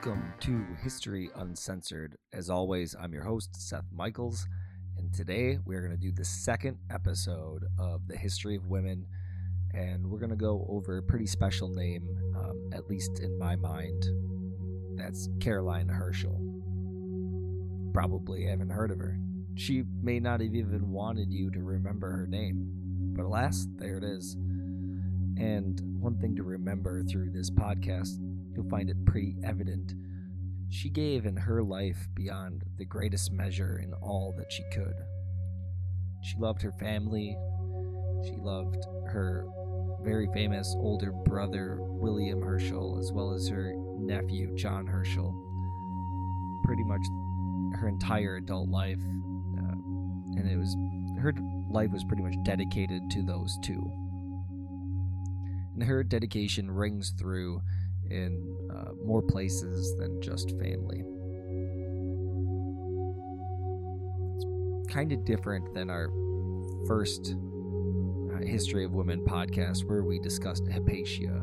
Welcome to History Uncensored. As always, I'm your host, Seth Michels, and today we're going to do the second episode of the history of women, and we're going to go over a pretty special name, um, at least in my mind. That's Caroline Herschel. Probably haven't heard of her. She may not have even wanted you to remember her name, but alas, there it is. And one thing to remember through this podcast you'll find it pretty evident. She gave in her life beyond the greatest measure in all that she could. She loved her family. She loved her very famous older brother, William Herschel, as well as her nephew, John Herschel. Pretty much her entire adult life. Uh, and it was her life was pretty much dedicated to those two. And her dedication rings through in uh, more places than just family. It's kind of different than our first uh, History of Women podcast where we discussed Hypatia.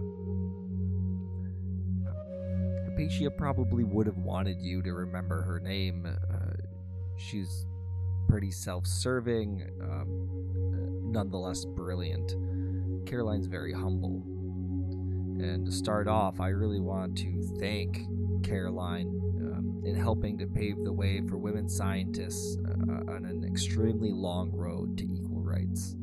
Hypatia probably would have wanted you to remember her name. Uh, she's pretty self serving, um, nonetheless brilliant. Caroline's very humble. And to start off, I really want to thank Caroline um, in helping to pave the way for women scientists uh, on an extremely long road to equal rights.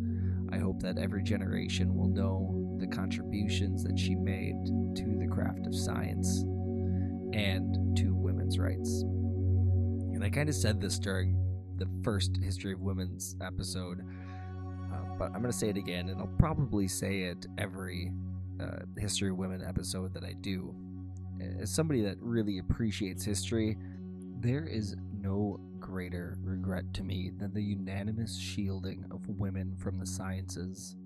I hope that every generation will know the contributions that she made to the craft of science and to women's rights. And I kind of said this during the first History of Women's episode, uh, but I'm going to say it again, and I'll probably say it every uh, History of Women episode that I do. As somebody that really appreciates history, there is no greater regret to me than the unanimous shielding of women from the sciences.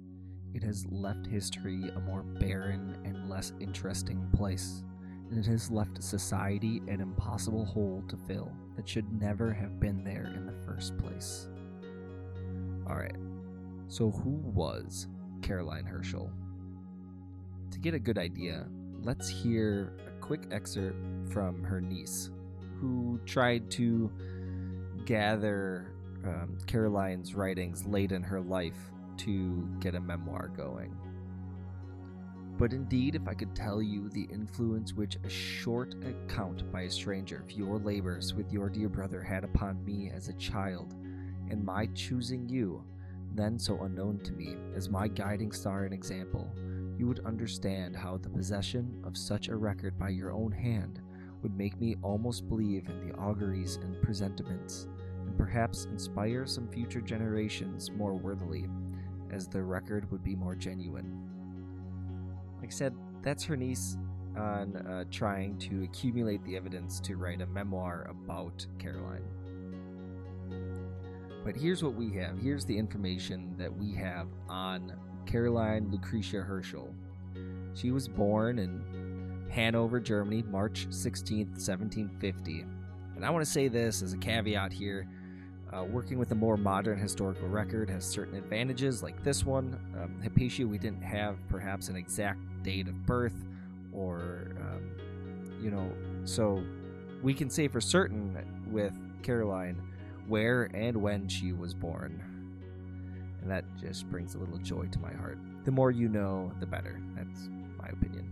It has left history a more barren and less interesting place, and it has left society an impossible hole to fill that should never have been there in the first place. Alright, so who was Caroline Herschel? To get a good idea, let's hear a quick excerpt from her niece, who tried to gather um, Caroline's writings late in her life to get a memoir going. But indeed, if I could tell you the influence which a short account by a stranger of your labors with your dear brother had upon me as a child, and my choosing you, then so unknown to me, as my guiding star and example, you would understand how the possession of such a record by your own hand would make me almost believe in the auguries and presentiments, and perhaps inspire some future generations more worthily, as the record would be more genuine. Like I said, that's her niece on uh, trying to accumulate the evidence to write a memoir about Caroline. But here's what we have. Here's the information that we have on Caroline Lucretia Herschel. She was born in Hanover, Germany, March 16th, 1750. And I want to say this as a caveat here. Uh, working with a more modern historical record has certain advantages, like this one. Um, Hypatia, we didn't have perhaps an exact date of birth, or, um, you know, so we can say for certain with Caroline where and when she was born and that just brings a little joy to my heart. The more you know, the better. That's my opinion.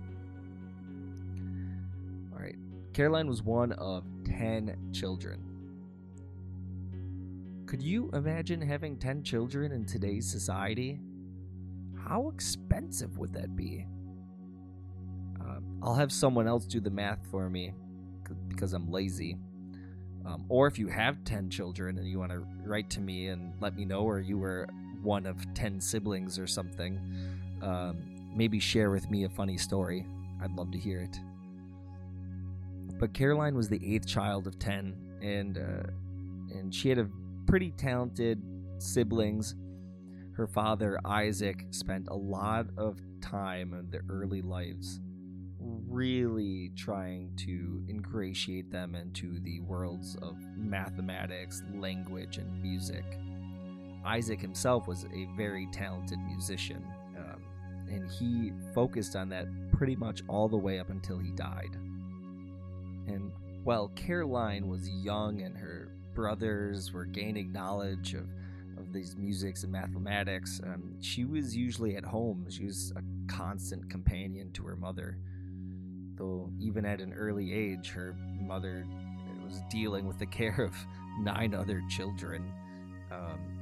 All right. Caroline was one of 10 children. Could you imagine having 10 children in today's society? How expensive would that be? Um, I'll have someone else do the math for me because I'm lazy. Um, or if you have 10 children and you want to write to me and let me know, or you were one of 10 siblings or something, um, maybe share with me a funny story. I'd love to hear it. But Caroline was the eighth child of 10, and, uh, and she had a pretty talented siblings. Her father, Isaac, spent a lot of time in their early lives really trying to ingratiate them into the worlds of mathematics, language, and music. Isaac himself was a very talented musician, um, and he focused on that pretty much all the way up until he died. And while Caroline was young and her brothers were gaining knowledge of, of these musics and mathematics, um, she was usually at home. She was a constant companion to her mother. Though, even at an early age, her mother was dealing with the care of nine other children. Um,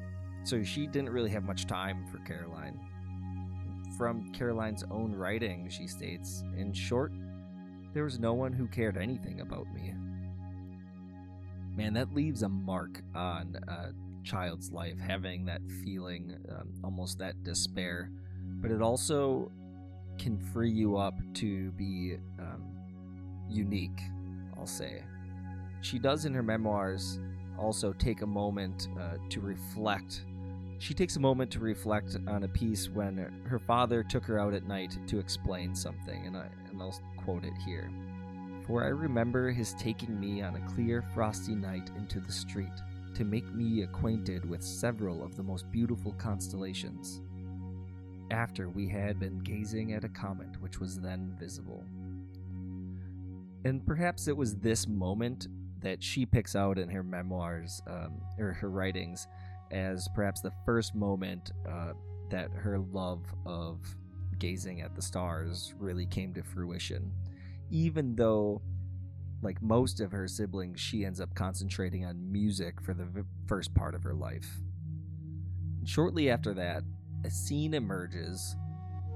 so she didn't really have much time for Caroline. From Caroline's own writing, she states, In short, there was no one who cared anything about me. Man, that leaves a mark on a child's life, having that feeling, um, almost that despair. But it also can free you up to be um, unique, I'll say. She does in her memoirs also take a moment uh, to reflect. She takes a moment to reflect on a piece when her father took her out at night to explain something, and, I, and I'll quote it here. For I remember his taking me on a clear, frosty night into the street to make me acquainted with several of the most beautiful constellations, after we had been gazing at a comet which was then visible. And perhaps it was this moment that she picks out in her memoirs um, or her writings as perhaps the first moment uh, that her love of gazing at the stars really came to fruition. Even though, like most of her siblings, she ends up concentrating on music for the v- first part of her life. Shortly after that, a scene emerges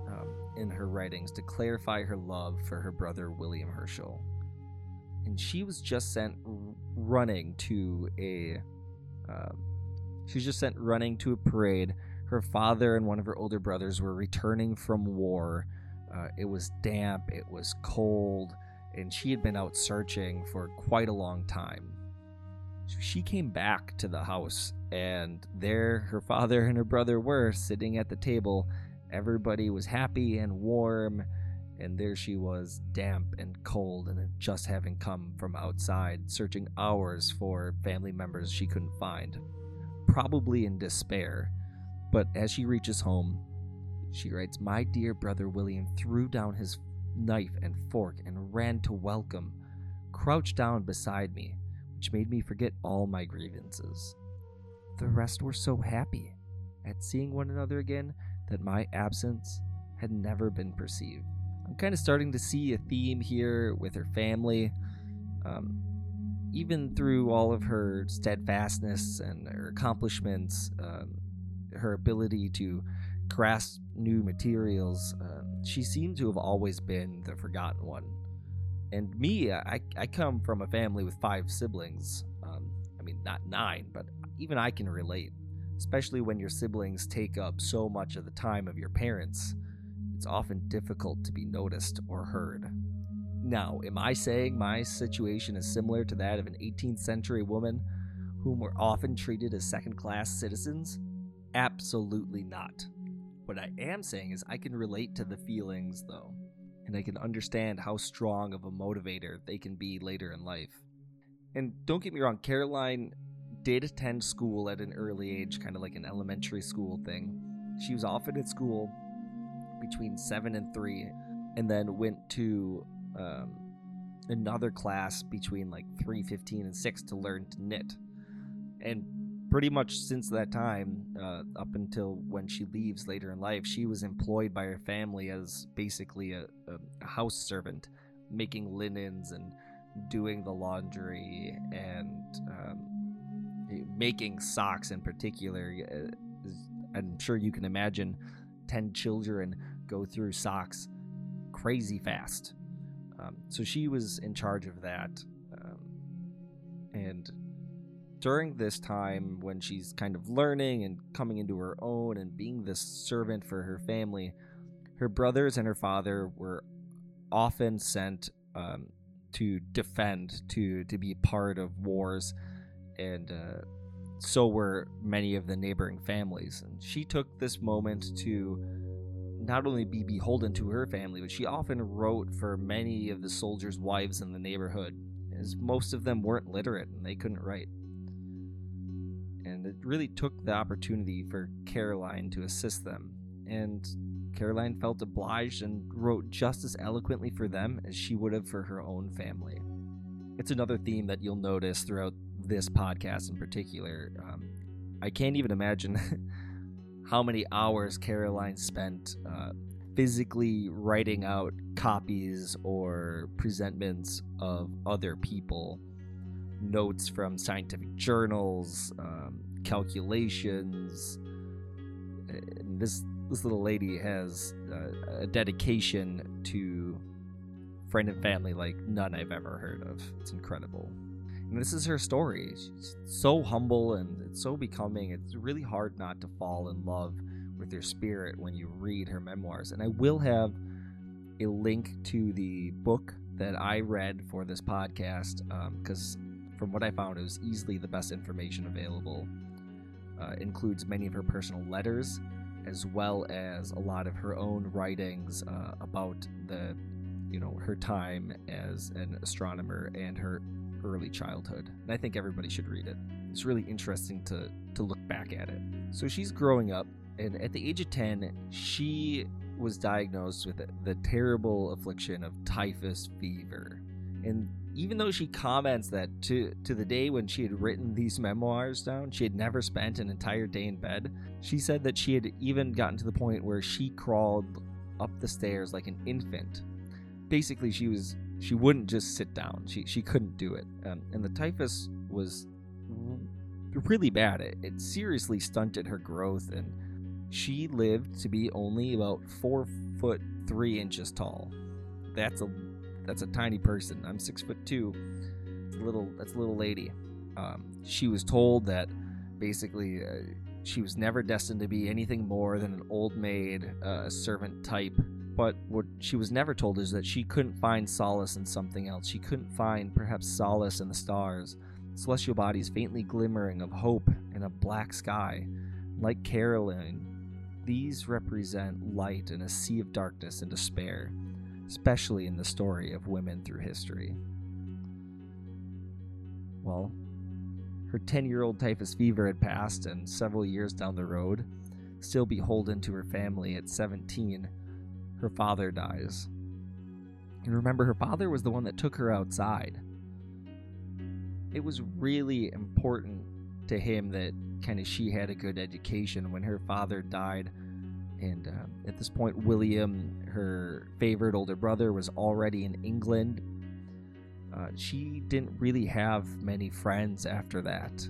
um, in her writings to clarify her love for her brother William Herschel and she was just sent running to a. Uh, she was just sent running to a parade. Her father and one of her older brothers were returning from war. Uh, it was damp, it was cold, and she had been out searching for quite a long time. So she came back to the house, and there her father and her brother were sitting at the table. Everybody was happy and warm and there she was, damp and cold, and just having come from outside, searching hours for family members she couldn't find, probably in despair. But as she reaches home, she writes, My dear brother William threw down his knife and fork and ran to welcome, crouched down beside me, which made me forget all my grievances. The rest were so happy at seeing one another again that my absence had never been perceived. I'm kind of starting to see a theme here with her family. Um, even through all of her steadfastness and her accomplishments, um, her ability to grasp new materials, uh, she seemed to have always been the forgotten one. And me, I, I come from a family with five siblings. Um, I mean, not nine, but even I can relate, especially when your siblings take up so much of the time of your parents it's often difficult to be noticed or heard. Now, am I saying my situation is similar to that of an 18th century woman whom were often treated as second class citizens? Absolutely not. What I am saying is I can relate to the feelings, though, and I can understand how strong of a motivator they can be later in life. And don't get me wrong, Caroline did attend school at an early age, kind of like an elementary school thing. She was often at school between seven and three, and then went to um, another class between like three fifteen and six to learn to knit. And pretty much since that time, uh, up until when she leaves later in life, she was employed by her family as basically a, a house servant, making linens and doing the laundry and um, making socks in particular. Uh, I'm sure you can imagine 10 children go through socks crazy fast. Um, so she was in charge of that. Um, and during this time, when she's kind of learning and coming into her own and being this servant for her family, her brothers and her father were often sent um, to defend, to to be part of wars, and uh, so were many of the neighboring families. And she took this moment to not only be beholden to her family, but she often wrote for many of the soldiers' wives in the neighborhood, as most of them weren't literate and they couldn't write. And it really took the opportunity for Caroline to assist them. And Caroline felt obliged and wrote just as eloquently for them as she would have for her own family. it's another theme that you'll notice throughout this podcast in particular. Um, I can't even imagine how many hours Caroline spent uh, physically writing out copies or presentments of other people, notes from scientific journals, um, calculations. And this this little lady has uh, a dedication to friend and family like none I've ever heard of. It's incredible. This is her story. She's so humble and it's so becoming. It's really hard not to fall in love with her spirit when you read her memoirs. And I will have a link to the book that I read for this podcast because, um, from what I found, it was easily the best information available. Uh, includes many of her personal letters as well as a lot of her own writings uh, about the you know her time as an astronomer and her early childhood and i think everybody should read it. It's really interesting to to look back at it. So she's growing up and at the age of 10 she was diagnosed with the terrible affliction of typhus fever. And even though she comments that to to the day when she had written these memoirs down she had never spent an entire day in bed she said that she had even gotten to the point where she crawled up the stairs like an infant. Basically she was she wouldn't just sit down she she couldn't do it um, and the typhus was really bad it, it seriously stunted her growth and she lived to be only about four foot three inches tall. That's a that's a tiny person. I'm six foot two. It's a little that's a little lady. Um, she was told that basically uh, she was never destined to be anything more than an old maid, uh, servant type. But what she was never told is that she couldn't find solace in something else. She couldn't find perhaps solace in the stars, celestial bodies faintly glimmering of hope in a black sky. Like Caroline, these represent light in a sea of darkness and despair, especially in the story of women through history. Well, her 10 year old typhus fever had passed, and several years down the road, still beholden to her family at 17, her father dies. And remember, her father was the one that took her outside. It was really important to him that kind of she had a good education when her father died. And uh, at this point, William, her favorite older brother, was already in England. Uh, she didn't really have many friends after that,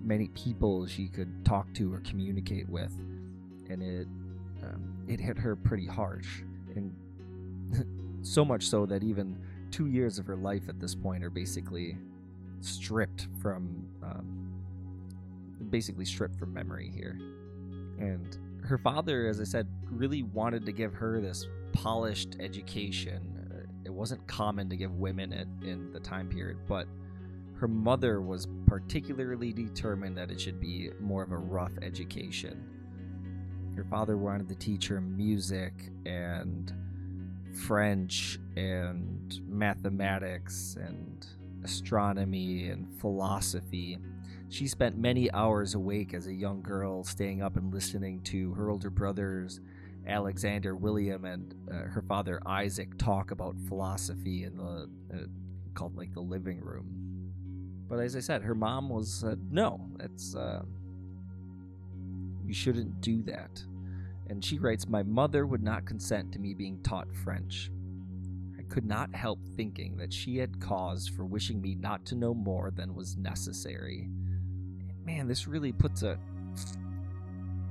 many people she could talk to or communicate with, and it um, it hit her pretty harsh, and so much so that even two years of her life at this point are basically stripped from um, basically stripped from memory here. And her father, as I said, really wanted to give her this polished education. Uh, it wasn't common to give women it in the time period, but her mother was particularly determined that it should be more of a rough education. Her father wanted to teach her music and French and mathematics and astronomy and philosophy she spent many hours awake as a young girl, staying up and listening to her older brothers, Alexander, William, and uh, her father Isaac talk about philosophy in the uh, called like the living room. But as I said, her mom was uh, no, that's uh, you shouldn't do that. And she writes, My mother would not consent to me being taught French. I could not help thinking that she had cause for wishing me not to know more than was necessary man, this really puts a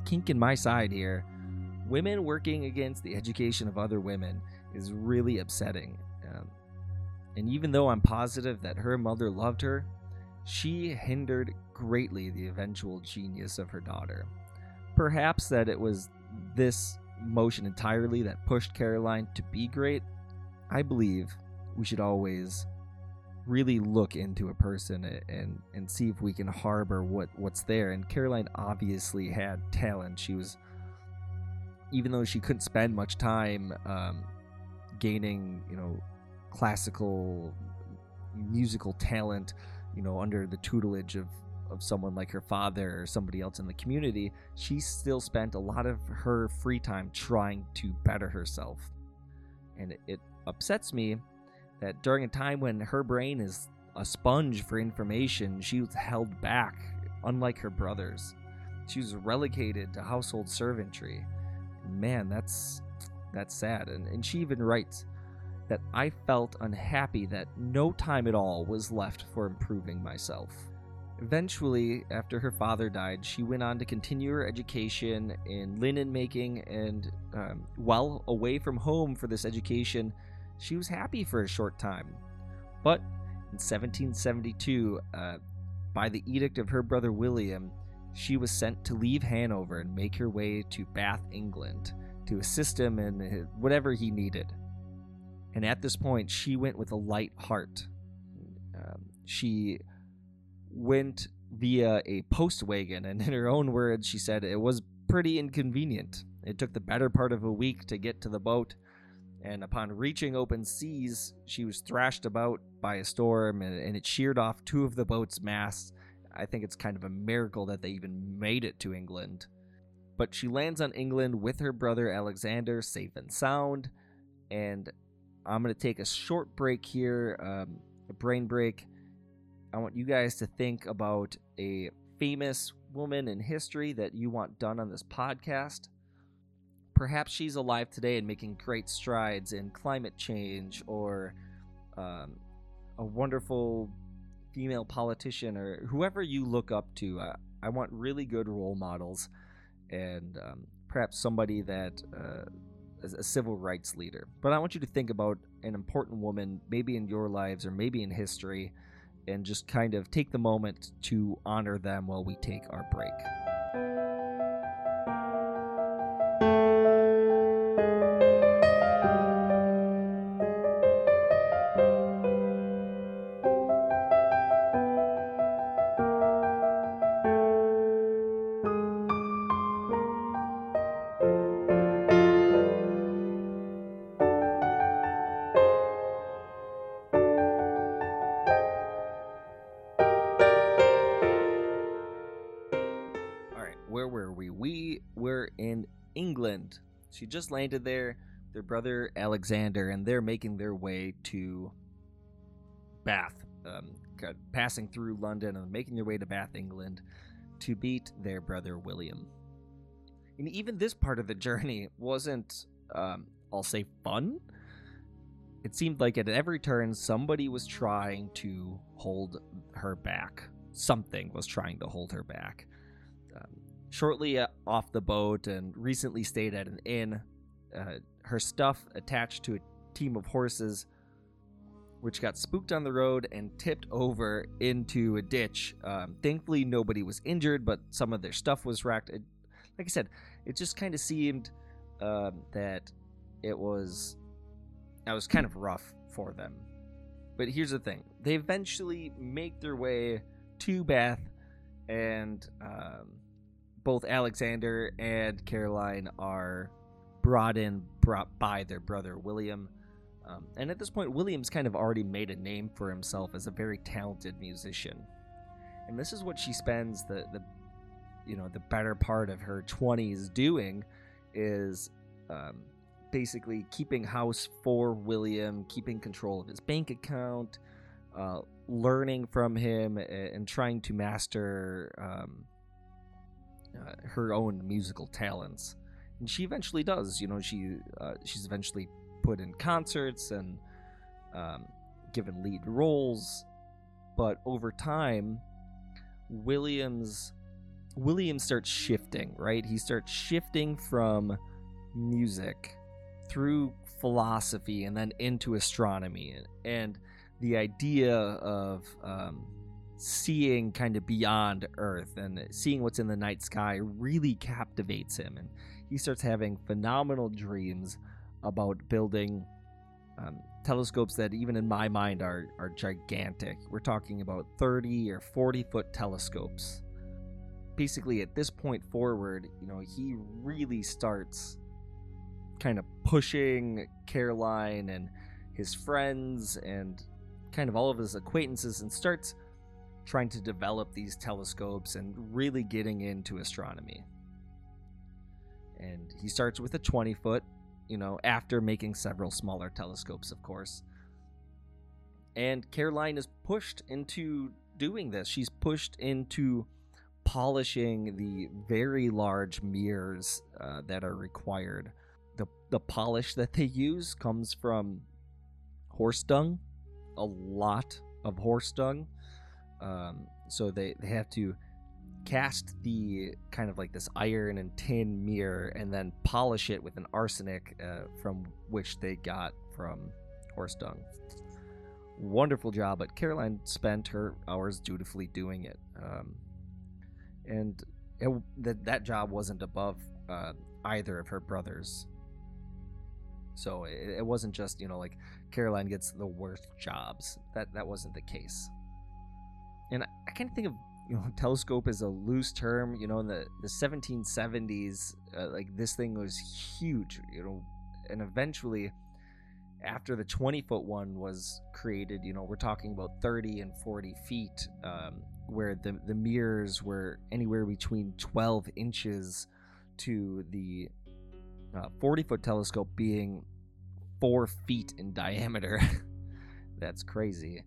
kink in my side here. Women working against the education of other women is really upsetting. Um, and even though I'm positive that her mother loved her, she hindered greatly the eventual genius of her daughter. Perhaps that it was this motion entirely that pushed Caroline to be great. I believe we should always really look into a person and and see if we can harbor what what's there. And Caroline obviously had talent. She was, even though she couldn't spend much time um, gaining, you know, classical musical talent, you know, under the tutelage of of someone like her father or somebody else in the community, she still spent a lot of her free time trying to better herself. And it, it upsets me that during a time when her brain is a sponge for information, she was held back, unlike her brothers. She was relegated to household servantry. Man, that's that's sad. And, and she even writes that I felt unhappy that no time at all was left for improving myself. Eventually, after her father died, she went on to continue her education in linen making, and um, while away from home for this education, she was happy for a short time. But in 1772, uh, by the edict of her brother William, she was sent to leave Hanover and make her way to Bath, England, to assist him in whatever he needed. And at this point, she went with a light heart. Um, she went via a post wagon, and in her own words, she said it was pretty inconvenient. It took the better part of a week to get to the boat, and upon reaching open seas, she was thrashed about by a storm, and, and it sheared off two of the boat's masts. I think it's kind of a miracle that they even made it to England. But she lands on England with her brother Alexander, safe and sound. And I'm going to take a short break here, um, a brain break. I want you guys to think about a famous woman in history that you want done on this podcast. Perhaps she's alive today and making great strides in climate change or um, a wonderful female politician or whoever you look up to. Uh, I want really good role models and um, perhaps somebody that uh, is a civil rights leader. But I want you to think about an important woman, maybe in your lives or maybe in history and just kind of take the moment to honor them while we take our break. She just landed there. Their brother Alexander, and they're making their way to Bath, um, passing through London and making their way to Bath, England, to beat their brother William. And even this part of the journey wasn't, um, I'll say, fun. It seemed like at every turn, somebody was trying to hold her back. Something was trying to hold her back. Shortly uh, off the boat and recently stayed at an inn. Uh, her stuff attached to a team of horses, which got spooked on the road and tipped over into a ditch. Um, thankfully, nobody was injured, but some of their stuff was wrecked. It, like I said, it just kind of seemed um, that it was, it was kind of rough for them. But here's the thing: they eventually make their way to Bath, and um, both Alexander and Caroline are brought in brought by their brother William. Um, and at this point, William's kind of already made a name for himself as a very talented musician. And this is what she spends the, the you know the better part of her 20s doing is um, basically keeping house for William, keeping control of his bank account, uh, learning from him, and trying to master um, uh, her own musical talents, and she eventually does. You know, she uh, she's eventually put in concerts and um, given lead roles, but over time, Williams Williams starts shifting. Right, he starts shifting from music through philosophy and then into astronomy and the idea of um, seeing kind of beyond Earth and seeing what's in the night sky really captivates him. And he starts having phenomenal dreams about building um, telescopes that, even in my mind, are, are gigantic. We're talking about 30 or 40 foot telescopes. Basically, at this point forward, you know, he really starts kind of pushing Caroline and his friends and kind of all of his acquaintances and starts trying to develop these telescopes and really getting into astronomy. And he starts with a 20 foot, you know, after making several smaller telescopes, of course. and Caroline is pushed into doing this. She's pushed into polishing the very large mirrors uh, that are required. The, the polish that they use comes from horse dung, a lot of horse dung. Um, so they, they have to cast the kind of like this iron and tin mirror and then polish it with an arsenic uh, from which they got from horse dung. Wonderful job, but Caroline spent her hours dutifully doing it. Um, and it, that, that job wasn't above uh, either of her brothers. So it, it wasn't just, you know, like Caroline gets the worst jobs. That that wasn't the case. And I, kind of think of you know telescope as a loose term. You know, in the the 1770s, uh, like this thing was huge. You know, and eventually, after the 20 foot one was created, you know, we're talking about 30 and 40 feet, um, where the the mirrors were anywhere between 12 inches to the uh, 40 foot telescope being four feet in diameter. That's crazy.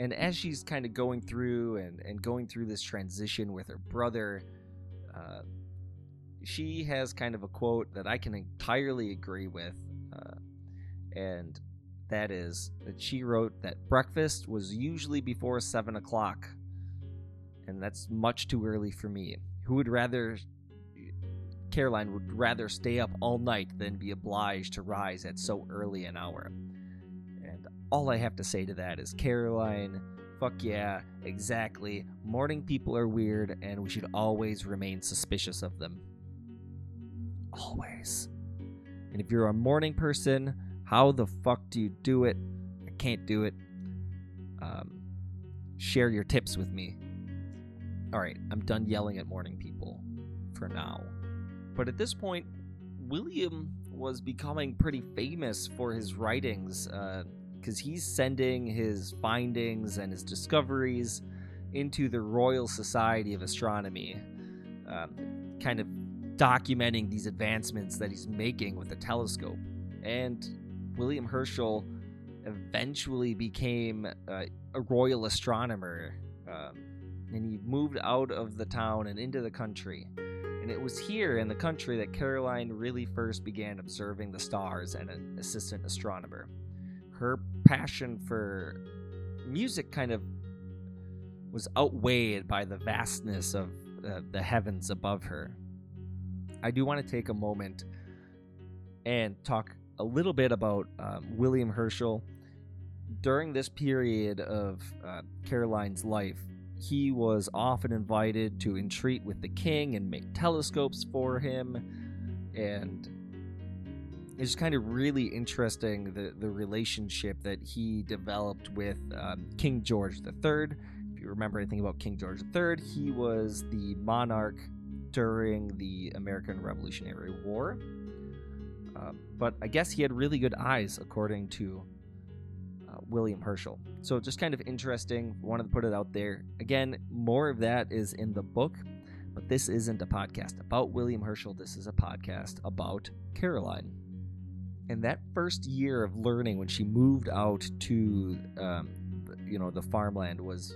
And as she's kind of going through and, and going through this transition with her brother, uh, she has kind of a quote that I can entirely agree with. Uh, and that is that she wrote that breakfast was usually before 7 o'clock. And that's much too early for me. Who would rather Caroline would rather stay up all night than be obliged to rise at so early an hour. All I have to say to that is Caroline, fuck yeah, exactly. Morning people are weird, and we should always remain suspicious of them. Always. And if you're a morning person, how the fuck do you do it? I can't do it. Um, share your tips with me. Alright, I'm done yelling at morning people for now. But at this point, William was becoming pretty famous for his writings because he's sending his findings and his discoveries into the Royal Society of Astronomy, um, kind of documenting these advancements that he's making with the telescope. And William Herschel eventually became uh, a royal astronomer, um, and he moved out of the town and into the country. And it was here in the country that Caroline really first began observing the stars and an assistant astronomer. Her passion for music kind of was outweighed by the vastness of uh, the heavens above her. I do want to take a moment and talk a little bit about um, William Herschel. During this period of uh, Caroline's life, he was often invited to entreat with the king and make telescopes for him. And it's kind of really interesting the, the relationship that he developed with um, King George III. If you remember anything about King George III, he was the monarch during the American Revolutionary War. Uh, but I guess he had really good eyes, according to William Herschel. So just kind of interesting. Wanted to put it out there. Again, more of that is in the book, but this isn't a podcast about William Herschel. This is a podcast about Caroline. And that first year of learning when she moved out to, um, you know, the farmland was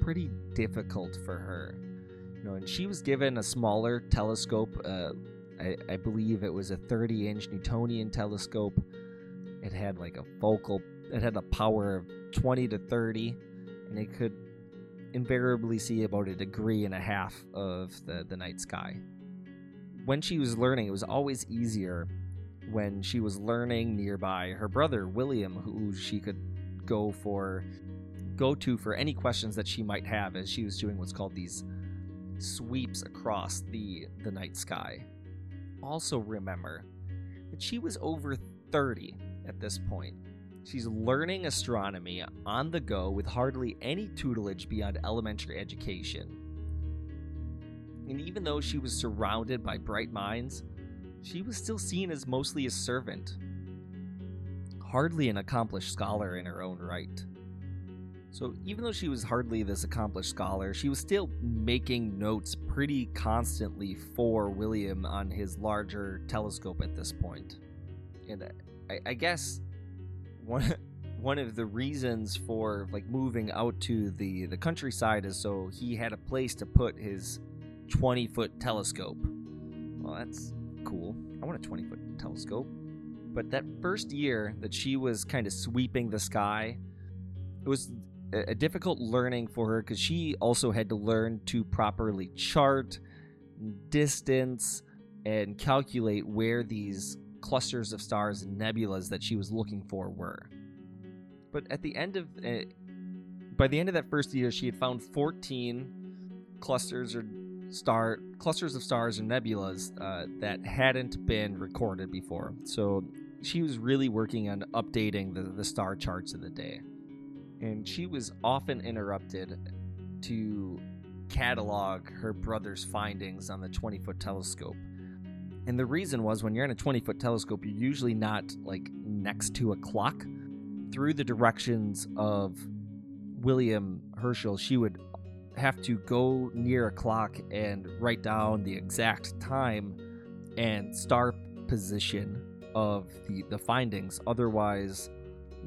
pretty difficult for her. You know, and she was given a smaller telescope. Uh, I, I believe it was a 30 inch Newtonian telescope. It had like a focal it had a power of 20 to 30, and it could invariably see about a degree and a half of the, the night sky. When she was learning, it was always easier when she was learning nearby her brother William, who she could go for go to for any questions that she might have as she was doing what's called these sweeps across the the night sky. Also remember that she was over 30 at this point She's learning astronomy on the go with hardly any tutelage beyond elementary education. And even though she was surrounded by bright minds, she was still seen as mostly a servant, hardly an accomplished scholar in her own right. So, even though she was hardly this accomplished scholar, she was still making notes pretty constantly for William on his larger telescope at this point. And I, I guess one one of the reasons for like moving out to the the countryside is so he had a place to put his 20 foot telescope. Well, that's cool. I want a 20 foot telescope. But that first year that she was kind of sweeping the sky, it was a, difficult learning for her because she also had to learn to properly chart distance and calculate where these clusters of stars and nebulas that she was looking for were. But at the end of uh, by the end of that first year, she had found 14 clusters or star clusters of stars and nebulas uh, that hadn't been recorded before. So she was really working on updating the, the star charts of the day. And she was often interrupted to catalog her brother's findings on the 20 foot telescope. And the reason was when you're in a 20 foot telescope, you're usually not like next to a clock. Through the directions of William Herschel, she would have to go near a clock and write down the exact time and star position of the, the findings. Otherwise,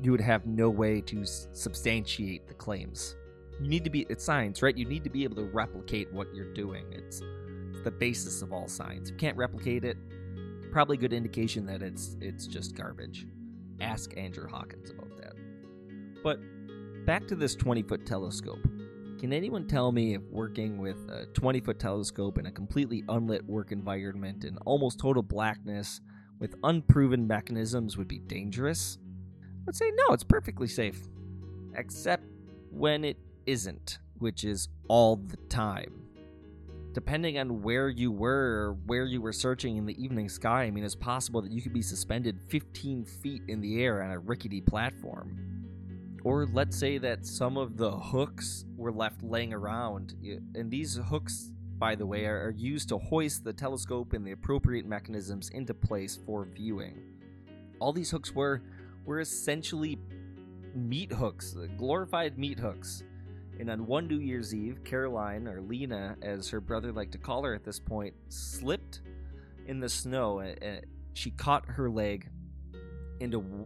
you would have no way to substantiate the claims. You need to be, it's science, right? You need to be able to replicate what you're doing. It's, it's the basis of all science. You can't replicate it, probably good indication that it's it's just garbage. Ask Andrew Hawkins about that. But back to this 20 foot telescope. Can anyone tell me if working with a 20 foot telescope in a completely unlit work environment in almost total blackness with unproven mechanisms would be dangerous? I'd say no, it's perfectly safe. Except when it isn't, which is all the time. Depending on where you were or where you were searching in the evening sky, I mean, it's possible that you could be suspended 15 feet in the air on a rickety platform. Or let's say that some of the hooks were left laying around, and these hooks, by the way, are used to hoist the telescope and the appropriate mechanisms into place for viewing. All these hooks were were essentially meat hooks, uh, glorified meat hooks. And on one New Year's Eve, Caroline, or Lina, as her brother liked to call her at this point, slipped in the snow. And she caught her leg into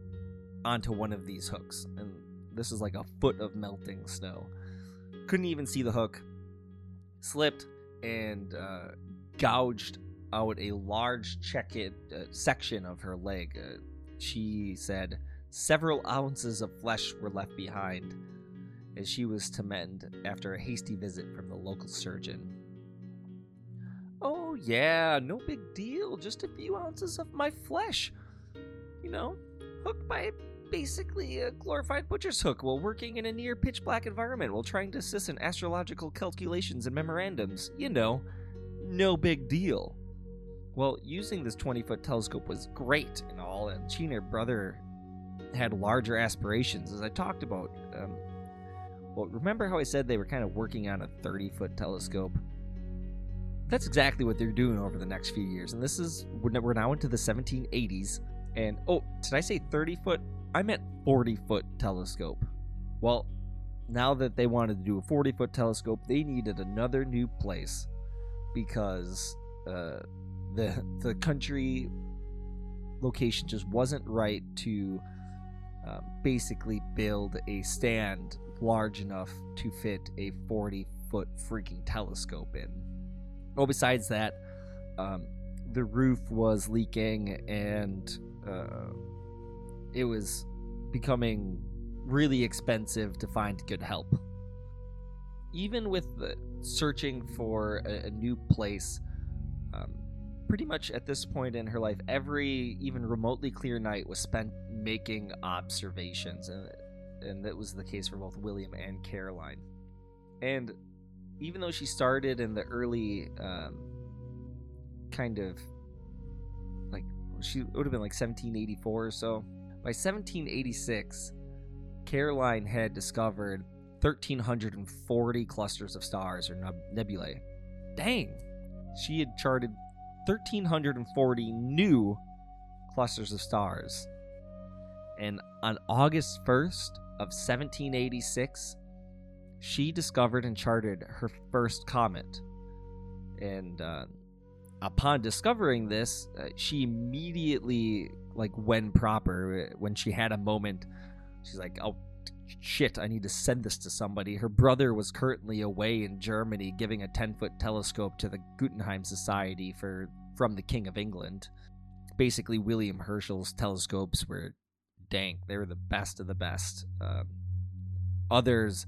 onto one of these hooks, and this is like a foot of melting snow. Couldn't even see the hook. Slipped and uh, gouged out a large check uh, section of her leg. Uh, she said several ounces of flesh were left behind as she was to mend after a hasty visit from the local surgeon. Oh, yeah, no big deal. Just a few ounces of my flesh. You know, hooked by basically a glorified butcher's hook while working in a near pitch black environment while trying to assist in astrological calculations and memorandums. You know, no big deal. Well, using this 20 foot telescope was great and all, and she and her brother had larger aspirations, as I talked about. Um, well, remember how I said they were kind of working on a 30 foot telescope? That's exactly what they're doing over the next few years. And this is, we're now into the 1780s. And, oh, did I say 30 foot? I meant 40 foot telescope. Well, now that they wanted to do a 40 foot telescope, they needed another new place because uh, the the country location just wasn't right to uh, basically build a stand large enough to fit a 40 foot freaking telescope in. Well, besides that, um, the roof was leaking and uh, it was becoming really expensive to find good help. Even with searching for a, a new place, um, pretty much at this point in her life, every even remotely clear night was spent making observations, and and that was the case for both William and Caroline. And even though she started in the early um, kind of she would have been like 1784 or so, by 1786, Caroline had discovered 1,340 clusters of stars or nebulae. Dang! She had charted 1,340 new clusters of stars. And on August 1st, of 1786, she discovered and charted her first comet. And uh, upon discovering this, uh, she immediately, like when proper, when she had a moment, she's like, oh shit, I need to send this to somebody. Her brother was currently away in Germany giving a 10 foot telescope to the Guggenheim Society for from the King of England. Basically, William Herschel's telescopes were dank. They were the best of the best. Uh, others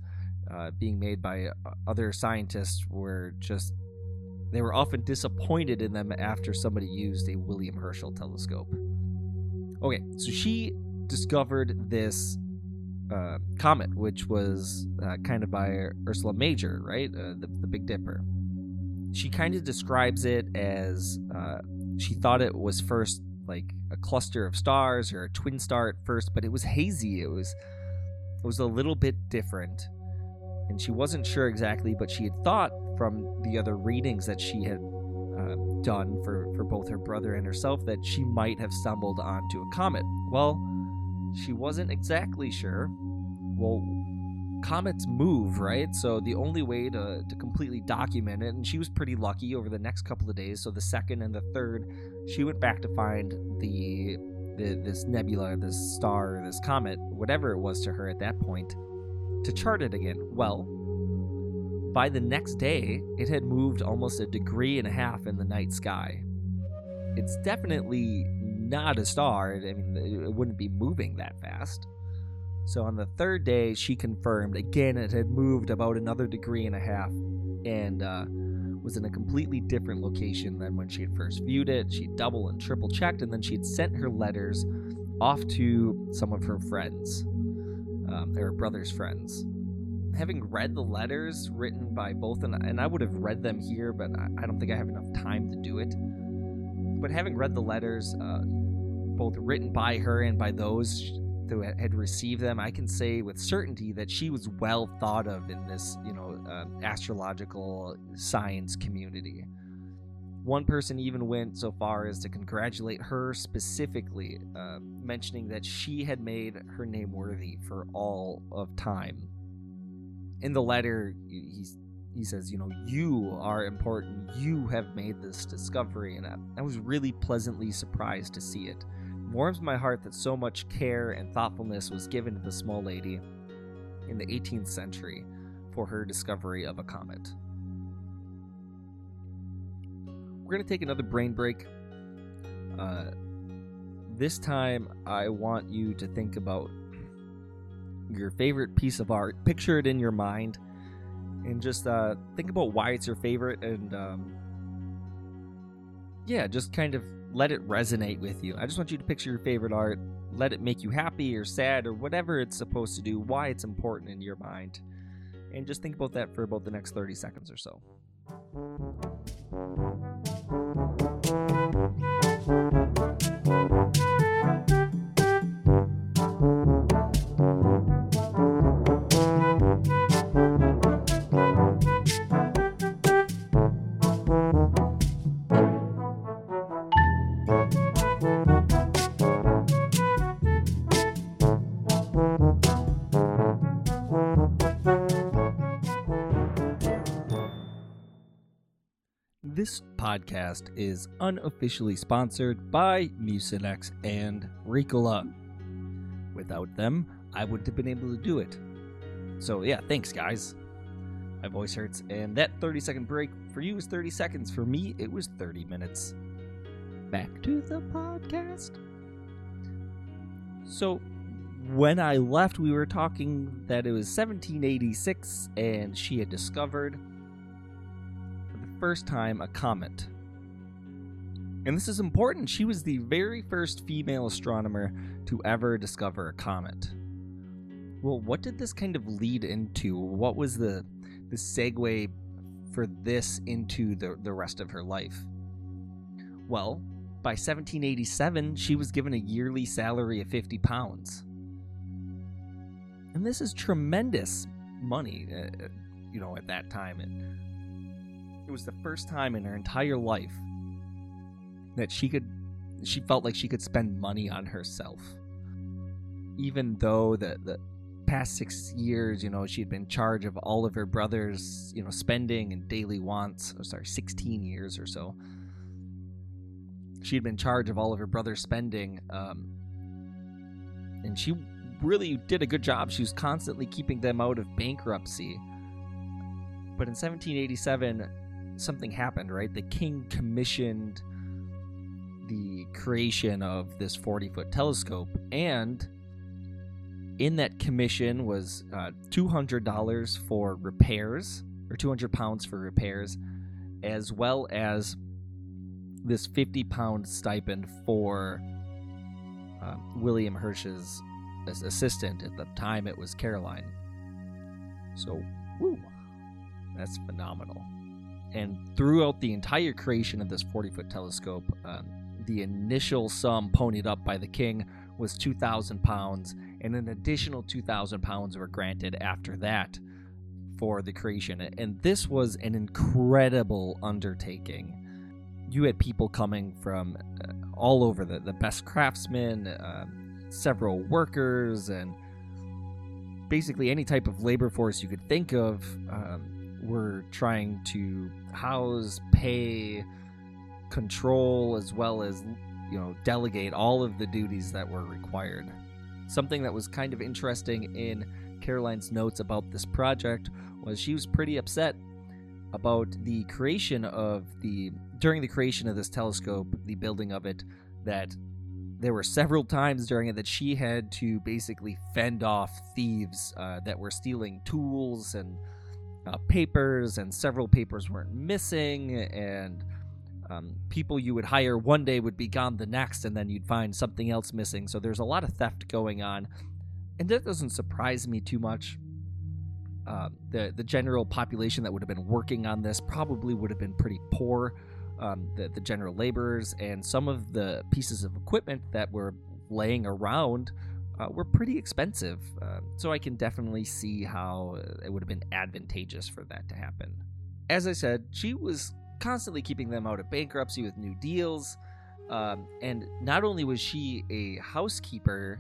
uh, being made by uh, other scientists were just they were often disappointed in them after somebody used a William Herschel telescope. Okay, so she discovered this uh, comet, which was uh, kind of by Ursa Major, right? Uh, the, the Big Dipper. She kind of describes it as uh, she thought it was first like a cluster of stars or a twin star at first, but it was hazy. It was it was a little bit different, and she wasn't sure exactly, but she had thought from the other readings that she had uh, done for for both her brother and herself that she might have stumbled onto a comet. Well she wasn't exactly sure. Well, comets move, right? So the only way to, to completely document it, and she was pretty lucky over the next couple of days. So the second and the third, she went back to find the, the this nebula, this star, this comet, whatever it was to her at that point, to chart it again. Well, by the next day, it had moved almost a degree and a half in the night sky. It's definitely not a star. I mean, it wouldn't be moving that fast. So on the third day, she confirmed again it had moved about another degree and a half and uh, was in a completely different location than when she had first viewed it. She double and triple checked, and then she had sent her letters off to some of her friends, um, her brother's friends. Having read the letters written by both, and, and I would have read them here, but I, I don't think I have enough time to do it. But having read the letters, uh, both written by her and by those who had received them, I can say with certainty that she was well thought of in this, you know, uh, astrological science community. One person even went so far as to congratulate her specifically, uh, mentioning that she had made her name worthy for all of time. In the letter, he, he says, You know, you are important. You have made this discovery. And I, I was really pleasantly surprised to see it warms my heart that so much care and thoughtfulness was given to the small lady in the 18th century for her discovery of a comet. We're to take another brain break. Uh, this time, I want you to think about your favorite piece of art, picture it in your mind, and just uh, think about why it's your favorite and um, yeah, just kind of let it resonate with you. I just want you to picture your favorite art, let it make you happy or sad or whatever it's supposed to do, why it's important in your mind. And just think about that for about the next 30 seconds or so. Podcast is unofficially sponsored by Mucinex and Ricola. Without them, I wouldn't have been able to do it. So, yeah, thanks, guys. My voice hurts, and that 30 second break for you was 30 seconds. For me, it was 30 minutes. Back to the podcast. So, when I left, we were talking that it was 1786 and she had discovered first time a comet. And this is important. She was the very first female astronomer to ever discover a comet. Well, what did this kind of lead into? What was the the segue for this into the, the rest of her life? Well, by 1787, she was given a yearly salary of 50 pounds. And this is tremendous money, uh, you know, at that time. And it was the first time in her entire life that she could she felt like she could spend money on herself. Even though the the past 6 years, you know, she had been in charge of all of her brothers, you know, spending and daily wants, oh, sorry, 16 years or so. She had been in charge of all of her brother's spending um and she really did a good job. She was constantly keeping them out of bankruptcy. But in 1787, something happened, right? The king commissioned the creation of this 40 foot telescope, and in that commission was uh, $200 for repairs, or 200 pounds for repairs, as well as this 50 pound stipend for uh, William Herschel's assistant. At the time, it was Caroline. So, woo, that's phenomenal. And throughout the entire creation of this 40 foot telescope, um, the initial sum ponied up by the king was 2,000 pounds, and an additional 2,000 pounds were granted after that for the creation. And this was an incredible undertaking. You had people coming from uh, all over the, the best craftsmen, uh, several workers, and basically any type of labor force you could think of um, were trying to house, pay, control, as well as you know delegate all of the duties that were required. Something that was kind of interesting in Caroline's notes about this project was she was pretty upset about the creation of the during the creation of this telescope, the building of it, that there were several times during it that she had to basically fend off thieves uh, that were stealing tools and uh, papers, and several papers weren't missing, and um, people you would hire one day would be gone the next, and then you'd find something else missing. So there's a lot of theft going on, and that doesn't surprise me too much. Uh, the the general population that would have been working on this probably would have been pretty poor. Um, the the general laborers and some of the pieces of equipment that were laying around uh, were pretty expensive. Uh, so I can definitely see how it would have been advantageous for that to happen. As I said, she was constantly keeping them out of bankruptcy with new deals. Um, and not only was she a housekeeper,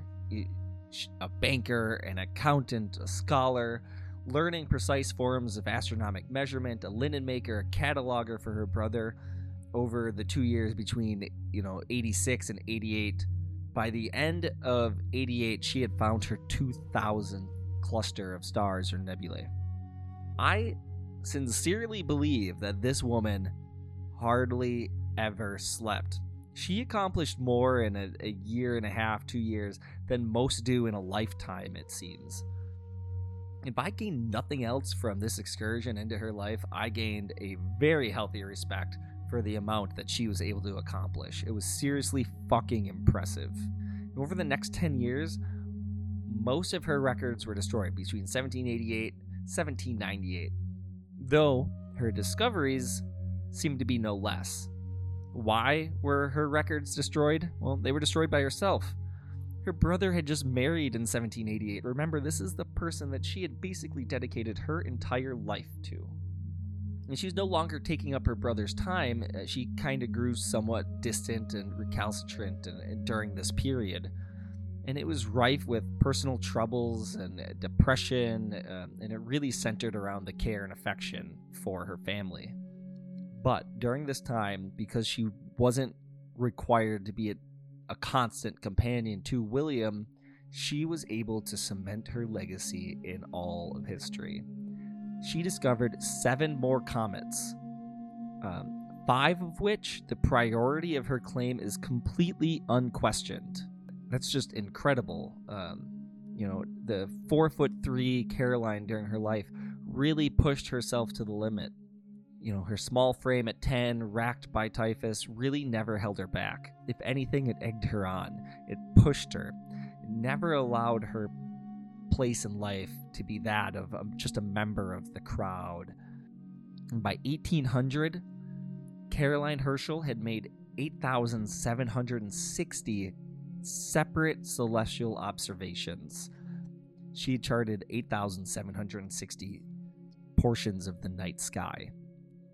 a banker, an accountant, a scholar, learning precise forms of astronomic measurement, a linen maker, a cataloger for her brother over the two years between, you know, 86 and 88. By the end of 88, she had found her 2000 cluster of stars or nebulae. I sincerely believe that this woman hardly ever slept. She accomplished more in a, a, year and a half, two years, than most do in a lifetime, it seems. If I gained nothing else from this excursion into her life, I gained a very healthy respect for the amount that she was able to accomplish. It was seriously fucking impressive. Over the next 10 years, most of her records were destroyed between 1788 1798 though her discoveries seemed to be no less. Why were her records destroyed? Well, they were destroyed by herself. Her brother had just married in 1788. Remember, this is the person that she had basically dedicated her entire life to. And she was no longer taking up her brother's time. Uh, she kind of grew somewhat distant and recalcitrant during this period and it was rife with personal troubles and uh, depression, um, and it really centered around the care and affection for her family. But during this time, because she wasn't required to be a, a constant companion to William, she was able to cement her legacy in all of history. She discovered seven more comets, um, five of which the priority of her claim is completely unquestioned that's just incredible. Um, you know, the four foot three Caroline during her life really pushed herself to the limit. You know, her small frame at 10, racked by typhus, really never held her back. If anything, it egged her on. It pushed her. It never allowed her place in life to be that of um, just a member of the crowd. And by 1800, Caroline Herschel had made 8,760 separate celestial observations. She charted 8,760 portions of the night sky.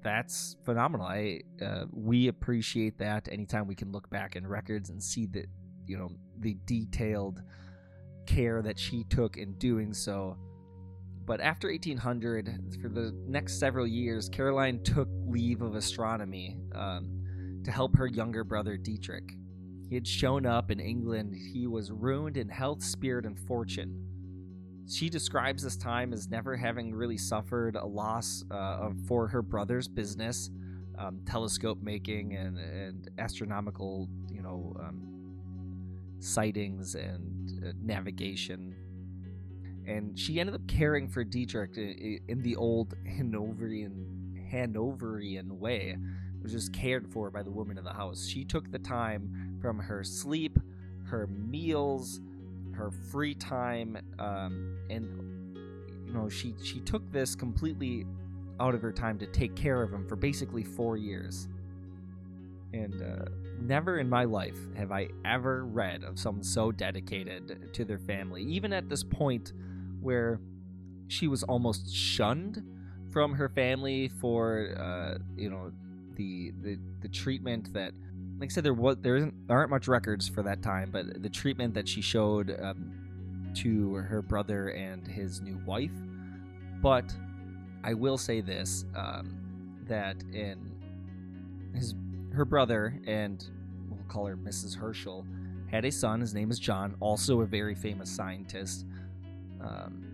That's phenomenal. I uh, we appreciate that anytime we can look back in records and see that you know the detailed care that she took in doing so. But after 1800, for the next several years, Caroline took leave of astronomy um, to help her younger brother Dietrich he had shown up in England, he was ruined in health, spirit, and fortune. She describes this time as never having really suffered a loss uh, for her brother's business, um, telescope making and, and astronomical, you know, um, sightings and uh, navigation. And she ended up caring for Dietrich in the old Hanoverian Hanoverian way. It was just cared for by the woman of the house. She took the time from her sleep, her meals, her free time, um, and you know she she took this completely out of her time to take care of him for basically four years. And uh, never in my life have I ever read of someone so dedicated to their family, even at this point where she was almost shunned from her family for, uh, you know, the, the the treatment that like I said, there was there isn't there aren't much records for that time, but the treatment that she showed um, to her brother and his new wife. But I will say this: um, that in his her brother and we'll call her Mrs. Herschel had a son. His name is John, also a very famous scientist. Um,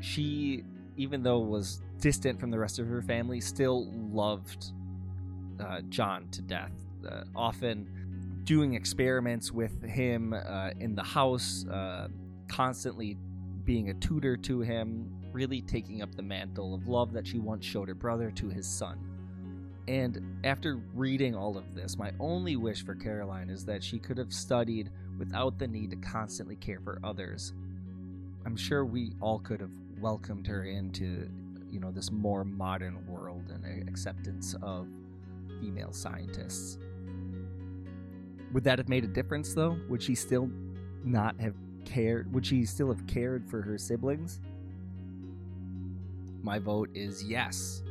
she, even though was distant from the rest of her family, still loved uh, John to death uh, often doing experiments with him uh, in the house, uh, constantly being a tutor to him, really taking up the mantle of love that she once showed her brother to his son. And after reading all of this, my only wish for Caroline is that she could have studied without the need to constantly care for others. I'm sure we all could have welcomed her into, you know, this more modern world and acceptance of female scientists. Would that have made a difference though? Would she still not have cared? Would she still have cared for her siblings? My vote is yes.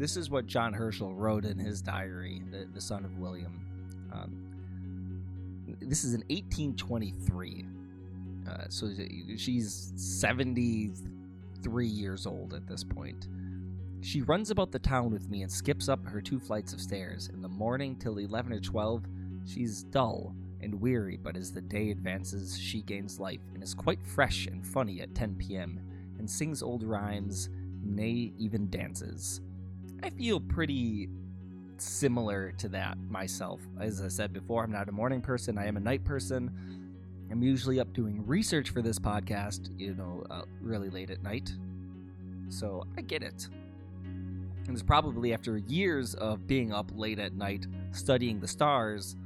This is what John Herschel wrote in his diary, the, the son of William. Um, this is in 1823. Uh, so she's 73 years old at this point. She runs about the town with me and skips up her two flights of stairs. In the morning till 11 or 12, she's dull and weary, but as the day advances, she gains life and is quite fresh and funny at 10 p.m. and sings old rhymes, nay, even dances. I feel pretty similar to that myself. As I said before, I'm not a morning person, I am a night person. I'm usually up doing research for this podcast, you know, uh, really late at night. So I get it. And it's probably after years of being up late at night studying the stars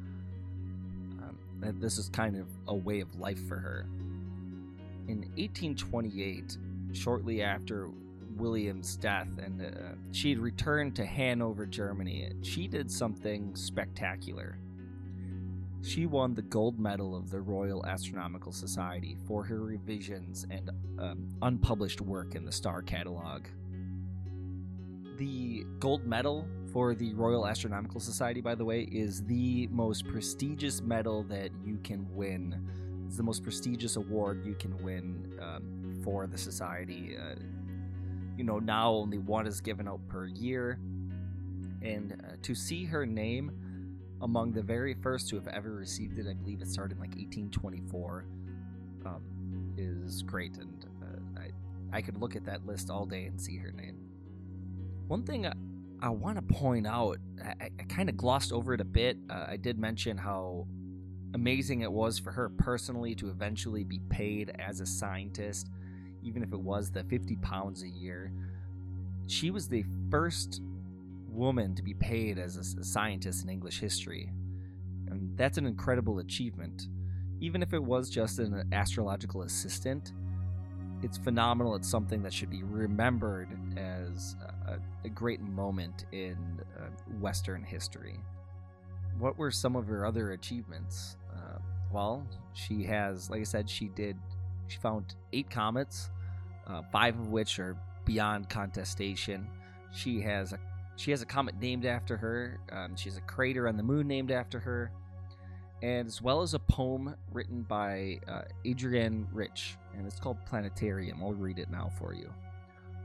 um, that this is kind of a way of life for her. In 1828, shortly after William's death, and uh, she had returned to Hanover, Germany, she did something spectacular. She won the gold medal of the Royal Astronomical Society for her revisions and um, unpublished work in the star catalog the gold medal for the Royal Astronomical Society, by the way, is the most prestigious medal that you can win. It's the most prestigious award you can win um, for the society. Uh, you know, now only one is given out per year. And uh, to see her name among the very first to have ever received it, I believe it started in like 1824, um, is great. And uh, I, I could look at that list all day and see her name. One thing I, I want to point out, I, I kind of glossed over it a bit. Uh, I did mention how amazing it was for her personally to eventually be paid as a scientist, even if it was the 50 pounds a year. She was the first woman to be paid as a, scientist in English history. And that's an incredible achievement. Even if it was just an astrological assistant, it's phenomenal. It's something that should be remembered as a, a great moment in uh, Western history. What were some of her other achievements? Uh, well, she has, like I said, she did. She found eight comets, uh, five of which are beyond contestation. She has a she has a comet named after her. Um, she has a crater on the moon named after her, and as well as a poem written by uh, Adrienne Rich, and it's called Planetarium. I'll read it now for you.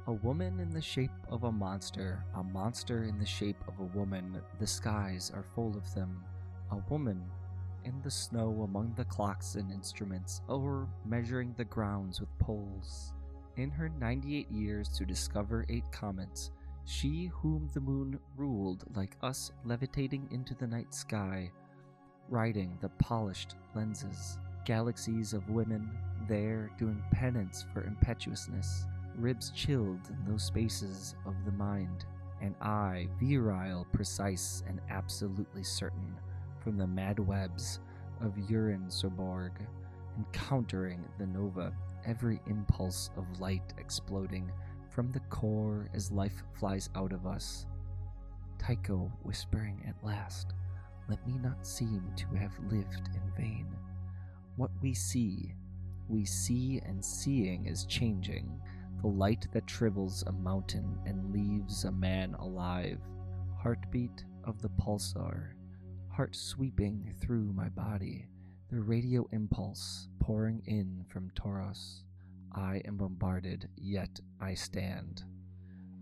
A woman in the shape of a monster, a monster in the shape of a woman, the skies are full of them. A woman in the snow among the clocks and instruments, or measuring the grounds with poles. In her 98 years to discover eight comets, she whom the moon ruled like us levitating into the night sky, riding the polished lenses, galaxies of women there doing penance for impetuousness, ribs chilled in those spaces of the mind, and I virile, precise, and absolutely certain from the mad webs of Uranusborg, encountering the nova, every impulse of light exploding from the core as life flies out of us. Tycho whispering at last, Let me not seem to have lived in vain. What we see, we see, and seeing is changing. The light that trivels a mountain and leaves a man alive. Heartbeat of the pulsar, heart sweeping through my body, the radio impulse pouring in from Taurus. I am bombarded, yet I stand.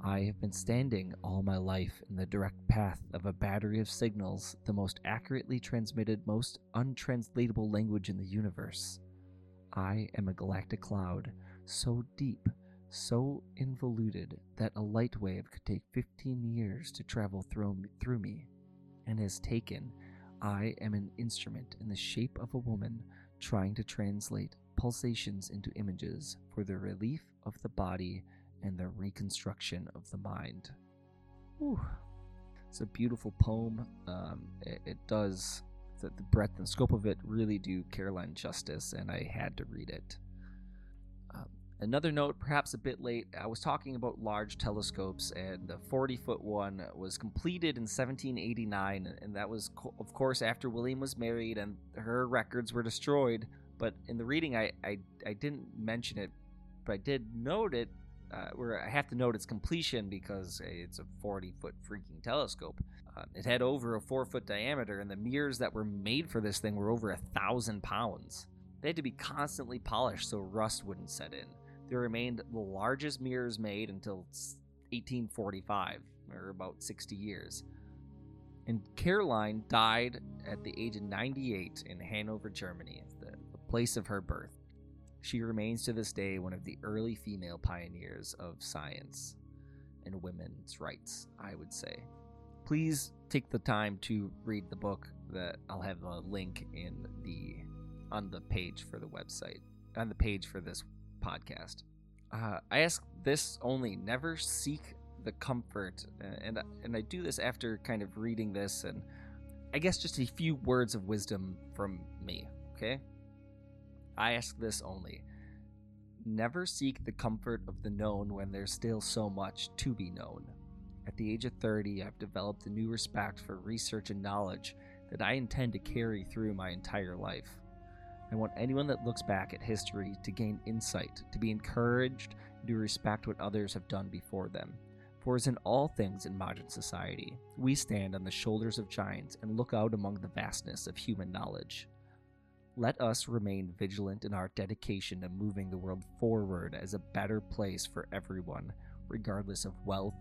I have been standing all my life in the direct path of a battery of signals, the most accurately transmitted, most untranslatable language in the universe. I am a galactic cloud, so deep, so involuted that a light wave could take 15 years to travel through, through me, and has taken I am an instrument in the shape of a woman trying to translate pulsations into images for the relief of the body and the reconstruction of the mind. Whew. It's a beautiful poem. Um, it, it, does, the, the breadth and scope of it really do Caroline justice, and I had to read it. Another note, perhaps a bit late, I was talking about large telescopes, and the 40 foot one was completed in 1789, and that was, of course, after William was married and her records were destroyed. But in the reading, I, I, I didn't mention it, but I did note it, uh, where I have to note its completion because it's a 40 foot freaking telescope. Uh, it had over a four foot diameter, and the mirrors that were made for this thing were over a thousand pounds. They had to be constantly polished so rust wouldn't set in. They mm. remained the largest mirrors made until 1845, or about 60 years. And Caroline died at the age of 98 in Hanover, Germany, the, the place of her birth. She remains to this day one of the early female pioneers of science and women's rights, I would say. Please take the time to read the book that I'll have a link in the on the page for the website on the page for this podcast. Uh, I ask this only: never seek the comfort, and and I do this after kind of reading this, and I guess just a few words of wisdom from me. Okay, I ask this only: never seek the comfort of the known when there's still so much to be known. At the age of 30, I've developed a new respect for research and knowledge that I intend to carry through my entire life. I want anyone that looks back at history to gain insight, to be encouraged, to respect what others have done before them. For as in all things in modern society, we stand on the shoulders of giants and look out among the vastness of human knowledge. Let us remain vigilant in our dedication to moving the world forward as a better place for everyone, regardless of wealth,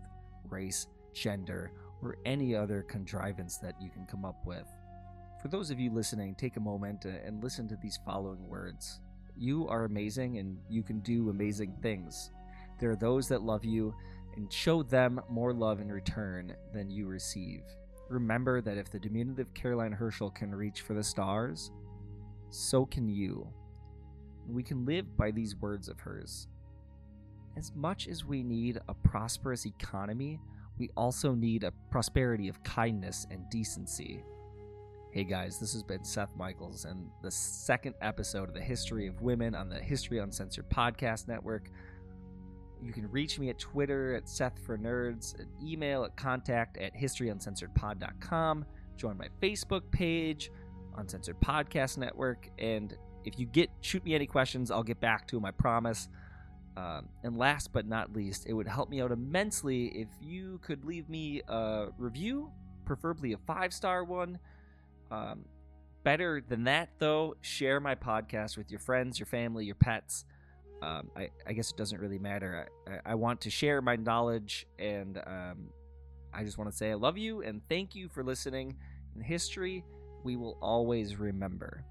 race, gender, or any other contrivance that you can come up with. For those of you listening, take a moment and listen to these following words. You are amazing and you can do amazing things. There are those that love you and show them more love in return than you receive. Remember that if the diminutive Caroline Herschel can reach for the stars, so can you. We can live by these words of hers. As much as we need a prosperous economy, we also need a prosperity of kindness and decency. Hey guys, this has been Seth Michels and the second episode of the History of Women on the History Uncensored Podcast Network. You can reach me at Twitter at Seth for Nerds, an email at contact at historyuncensoredpod.com, join my Facebook page, Uncensored Podcast Network, and if you get shoot me any questions, I'll get back to them, I promise. Um, and last but not least, it would help me out immensely if you could leave me a review, preferably a five star one um, better than that, though, share my podcast with your friends, your family, your pets. Um, I, I, guess it doesn't really matter. I, I want to share my knowledge, and um, I just want to say I love you and thank you for listening. In history, we will always remember.